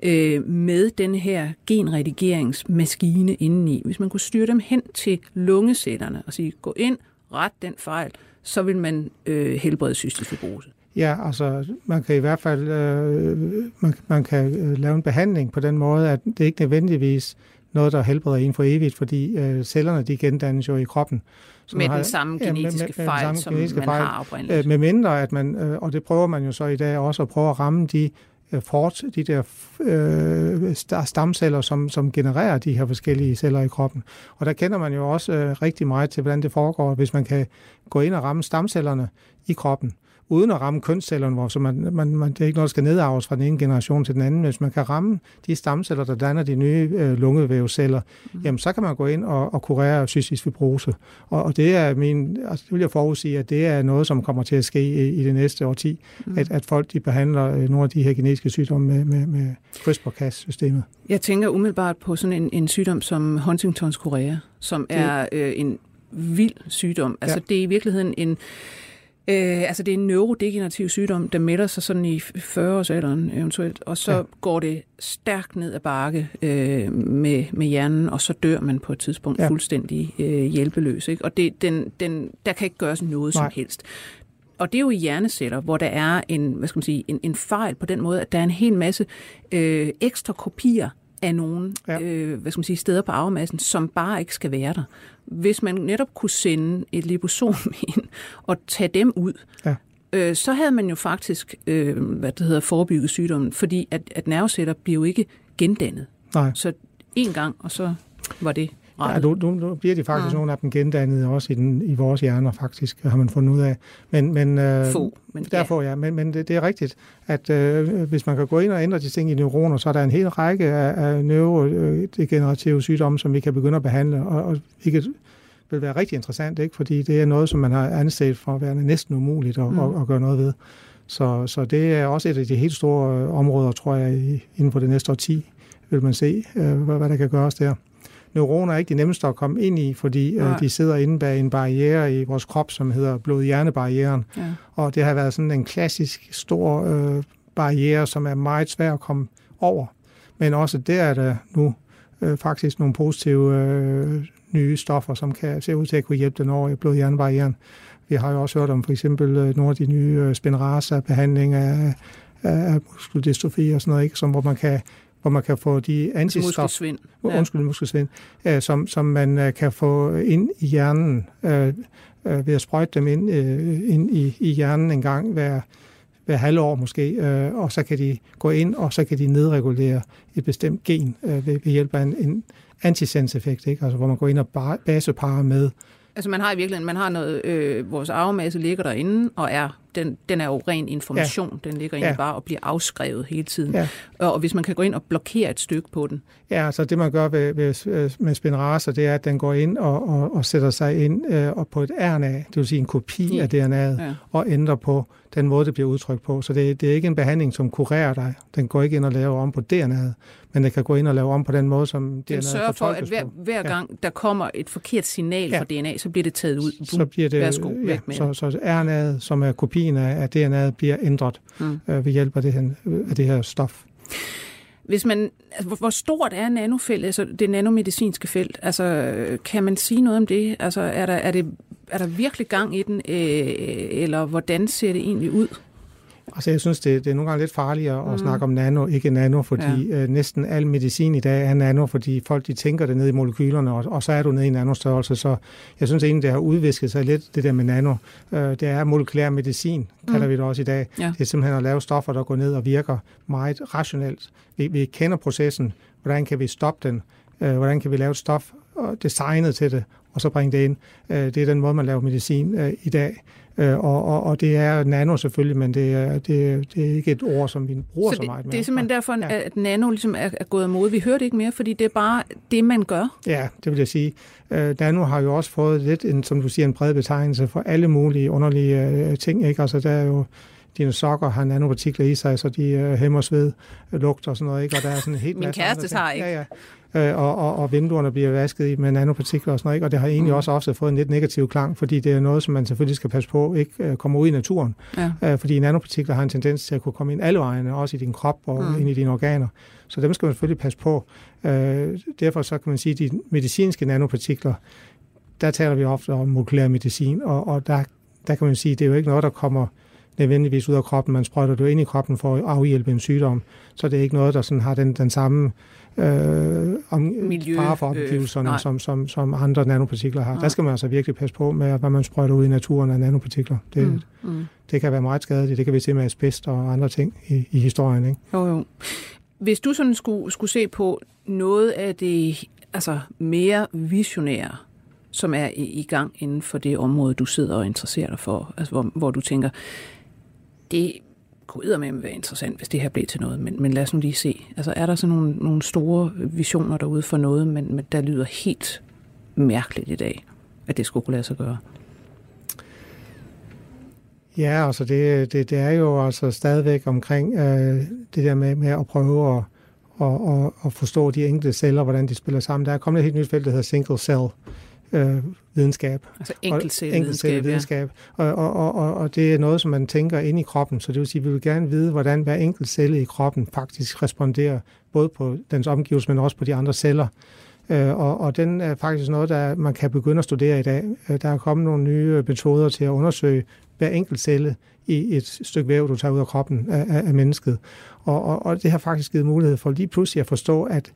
øh, med den her genredigeringsmaskine indeni, hvis man kunne styre dem hen til lungecellerne og sige, gå ind, ret den fejl, så vil man øh, helbrede cystisk fibrose. Ja, altså man kan i hvert fald øh, man, man kan øh, lave en behandling på den måde, at det ikke nødvendigvis noget, der helbreder en for evigt, fordi øh, cellerne de gendannes jo i kroppen. Så med har, den samme genetiske ja, med, med, fejl, samme som genetiske man fejl, har oprindeligt. Øh, med mindre, at man, øh, og det prøver man jo så i dag også at prøve at ramme de øh, fort, de der øh, stamceller, som, som genererer de her forskellige celler i kroppen. Og der kender man jo også øh, rigtig meget til, hvordan det foregår, hvis man kan gå ind og ramme stamcellerne i kroppen uden at ramme kønscellerne, hvor så man, man, man, det er ikke noget, der skal nedarves fra den ene generation til den anden. Hvis man kan ramme de stamceller, der danner de nye øh, lungevævsceller, mm. jamen så kan man gå ind og, og kurere cystisk fibrose. Og, og det er min, altså det vil jeg forudsige, at det er noget, som kommer til at ske i, i det næste årti, mm. at, at folk de behandler øh, nogle af de her genetiske sygdomme med, med, med CRISPR-Cas-systemet. Jeg tænker umiddelbart på sådan en, en sygdom som Huntingtons chorea, som er øh, en vild sygdom. Altså ja. det er i virkeligheden en Øh, altså det er en neurodegenerativ sygdom, der melder sig sådan i 40-årsalderen eventuelt, og så ja. går det stærkt ned ad bakke øh, med, med hjernen, og så dør man på et tidspunkt ja. fuldstændig øh, hjælpeløs. Ikke? Og det, den, den, der kan ikke gøres noget Nej. som helst. Og det er jo i hjerneceller, hvor der er en, hvad skal man sige, en, en fejl på den måde, at der er en hel masse øh, ekstra kopier af nogle ja. øh, hvad skal man sige, steder på arvemassen, som bare ikke skal være der. Hvis man netop kunne sende et liposom ind og tage dem ud, ja. øh, så havde man jo faktisk, øh, hvad det hedder, forebygget sygdommen, fordi at, at nerveceller bliver jo ikke gendannet. Nej. Så en gang, og så var det Ja, rettet. nu, nu, nu bliver de faktisk Ja. ja. nogle af dem gendannet også i, den, i vores hjerner, faktisk, har man fundet ud af. Men, men, øh, Få, men Derfor ja, men, men det, det er rigtigt, at øh, hvis man kan gå ind og ændre de ting i neuroner, så er der en hel række af, af neurodegenerative sygdomme, som vi kan begynde at behandle, og, og hvilket vil være rigtig interessant, ikke? fordi det er noget, som man har anset for at være næsten umuligt at, mm. at, at gøre noget ved. Så, så det er også et af de helt store øh, områder, tror jeg, inden for det næste årti, vil man se, øh, hvad, hvad der kan gøres der. Neuroner er ikke de nemmeste at komme ind i, fordi øh, de sidder inde bag en barriere i vores krop, som hedder blod-hjernebarrieren. Ja. Og det har været sådan en klassisk stor øh, barriere, som er meget svær at komme over. Men også der er der nu øh, faktisk nogle positive øh, nye stoffer, som kan se ud til at kunne hjælpe den over i blod-hjernebarrieren. Vi har jo også hørt om for eksempel øh, nogle af de nye øh, Spinraza-behandling af, af muskeldystrofi og sådan noget, ikke? Som, hvor man kan hvor man kan få de Til antistoffer, muskelsvind. ja. undskyld, muskelsvind, øh, som, som man øh, kan få ind i hjernen øh, øh, ved at sprøjte dem ind, øh, ind i, i hjernen en gang hver, hver halvår måske, øh, og så kan de gå ind, og så kan de nedregulere et bestemt gen øh, ved, ved hjælp af en, en antisens-effekt, ikke? Altså, hvor man går ind og ba- baseparer med. Altså man har i virkeligheden, man har noget, øh, vores arvemasse ligger derinde, og er, den, den er jo ren information. Ja. Den ligger egentlig Ja. bare og bliver afskrevet hele tiden. Ja. Og, og hvis man kan gå ind og blokere et stykke på den, Ja, altså det man gør ved, ved, øh, med Spinraza, det er, at den går ind og, og, og sætter sig ind øh, og på et RNA, det vil sige en kopi Ja. af DNA'et, Ja. og ændrer på den måde, det bliver udtrykt på. Så det, det er ikke en behandling, som kurerer dig. Den går ikke ind og laver om på DNA'et, men den kan gå ind og lave om på den måde, som den DNA'et sørger for, at hver, hver Ja. gang der kommer et forkert signal Ja. fra DNA, så bliver det taget ud. så bliver det, Værsgo, ja, væk med så, så RNA'et, som er kopien af, DNA'et, bliver ændret Mm. øh, ved hjælp af det, her, af det her stof. Hvis man, altså, hvor, hvor stort er nanofeltet, altså det nanomedicinske felt? Altså, øh, kan man sige noget om det? Altså, er der, er det, er der virkelig gang i den, øh, eller hvordan ser det egentlig ud? Altså, jeg synes, det, det er nogle gange lidt farligere at mm. snakke om nano, ikke nano, fordi ja. øh, næsten al medicin i dag er nano, fordi folk de tænker det ned i molekylerne, og, og så er du nede i nanostørrelse. Så jeg synes egentlig, det har udvisket sig lidt, det der med nano. Øh, det er molekylær medicin, kalder mm. vi det også i dag. Ja. Det er simpelthen at lave stoffer, der går ned og virker meget rationelt. Vi, vi kender processen. Hvordan kan vi stoppe den? Øh, hvordan kan vi lave et stof og designet til det, og så bringe det ind? Øh, det er den måde, man laver medicin øh, i dag. Øh, og, og, og det er nano selvfølgelig, men det er, det, det er ikke et ord, som vi bruger så, Så så meget det, mere. det er simpelthen derfor, Ja. at nano ligesom er, er gået af mode. Vi hører det ikke mere, fordi det er bare det, man gør. Ja, det vil jeg sige. Øh, Nano har jo også fået lidt, en, som du siger, en bred betegnelse for alle mulige underlige øh, ting. Ikke? Altså, der er jo dine sokker har nanopartikler i sig, så de øh, hæmmer sved, lugt og sådan noget. Ikke? Og der er sådan helt Min kæreste har ikke. Ja, ja. Øh, og, og, og vinduerne bliver vasket i med nanopartikler og sådan noget. Ikke? Og det har egentlig Mm. også ofte fået en lidt negativ klang, fordi det er noget, som man selvfølgelig skal passe på, ikke øh, kommer ud i naturen. Ja. Øh, fordi nanopartikler har en tendens til at kunne komme ind alle vejene, også i din krop og Mm. ind i dine organer. Så dem skal man selvfølgelig passe på. Øh, derfor så kan man sige, at de medicinske nanopartikler, der taler vi ofte om molekylær medicin, og, og der, der kan man sige, at det er jo ikke noget, der kommer nødvendigvis ud af kroppen. Man sprøjter det jo ind i kroppen for at afhjælpe en sygdom. Så det er ikke noget, der sådan har den, den samme øh, om, Miljø, fare for omgivelserne, øh, som, som, som andre nanopartikler har. Nej. Der skal man altså virkelig passe på med, hvad man sprøjter ud i naturen af nanopartikler. Det. Mm, mm. det kan være meget skadeligt. Det kan vi se med asbest og andre ting i, i historien. Ikke? Jo, jo. Hvis du sådan skulle, skulle se på noget af det altså mere visionære, som er i, i gang inden for det område, du sidder og interesserer dig for, altså hvor, hvor du tænker, det kunne med være interessant, hvis det her blev til noget, men, men lad os nu lige se. Altså er der sådan nogle, nogle store visioner derude for noget, men, men der lyder helt mærkeligt i dag, at det skulle kunne lade sig gøre? Ja, altså det, det, det er jo altså stadigvæk omkring øh, det der med, med at prøve at, at, at, at forstå de enkelte celler, hvordan de spiller sammen. Der er kommet et helt nyt felt, der hedder single cell øh, videnskab. Altså Og enkeltcellevidenskab, videnskab. Og, og, og, og, og det er noget, som man tænker ind i kroppen. Så det vil sige, at vi vil gerne vide, hvordan hver enkelt celle i kroppen faktisk responderer, både på dens omgivelser, men også på de andre celler. Øh, og, og den er faktisk noget, der man kan begynde at studere i dag. Øh, Der er kommet nogle nye metoder til at undersøge hver enkelt celle i et stykke væv, du tager ud af kroppen af, af, af mennesket. Og, og, og det har faktisk givet mulighed for lige pludselig at forstå, at,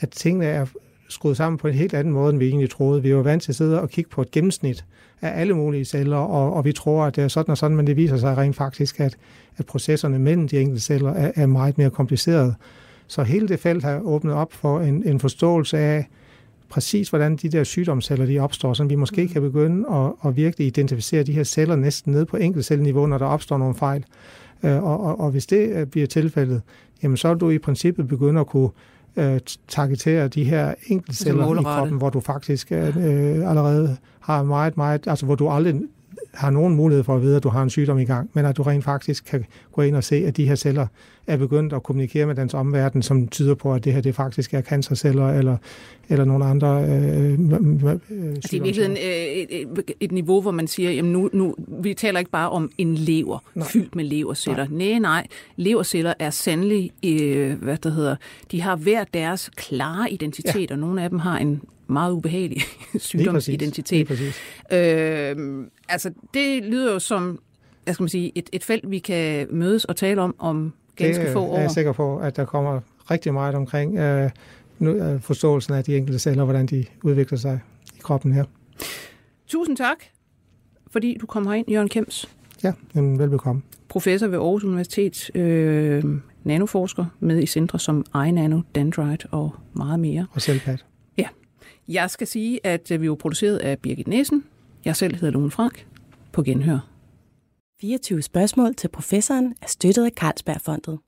at tingene er skruet sammen på en helt anden måde, end vi egentlig troede. Vi var vant til at sidde og kigge på et gennemsnit af alle mulige celler, og, og vi tror, at det er sådan og sådan, men det viser sig rent faktisk, at, at processerne mellem de enkelte celler er, er meget mere komplicerede. Så hele det felt har åbnet op for en, en forståelse af præcis, hvordan de der sygdomsceller de opstår, så vi måske mm. kan begynde at, at virkelig identificere de her celler næsten ned på enkeltcelleniveau, når der opstår nogle fejl. Øh, og, og, og hvis det øh, bliver tilfældet, jamen så vil du i princippet begynde at kunne øh, targetere de her enkeltceller i kroppen, hvor du faktisk øh, allerede har meget, meget, altså hvor du aldrig har nogen mulighed for at vide, at du har en sygdom i gang, men at du rent faktisk kan gå ind og se, at de her celler er begyndt at kommunikere med dens omverden, som tyder på, at det her det faktisk er cancerceller eller, eller nogle andre øh, øh, altså i virkeligheden øh, et, et, et niveau, hvor man siger, jamen nu, nu, vi taler ikke bare om en lever nej. fyldt med leverceller. Nej, nej, nej. Leverceller er sandelig, øh, hvad det hedder, de har hver deres klare identitet, ja. og nogle af dem har en meget ubehagelig sygdomsidentitet. Øh, altså, det lyder jo som hvad skal man sige, et, et felt, vi kan mødes og tale om om ganske det, få år. Det er jeg sikker på, at der kommer rigtig meget omkring øh, nu, øh, forståelsen af de enkelte celler, hvordan de udvikler sig i kroppen her. Tusind tak, fordi du kom herind, Jørgen Kems. Ja, jamen, velbekomme. Professor ved Aarhus Universitet, øh, nanoforsker med i centre som iNano, Dendrite og meget mere. Og selvpat. Jeg skal sige, at øh, vi var produceret af Birgit Næsen. Jeg selv hedder Lone Frank. På genhør. 24 spørgsmål til professoren er støttet af Carlsbergfondet.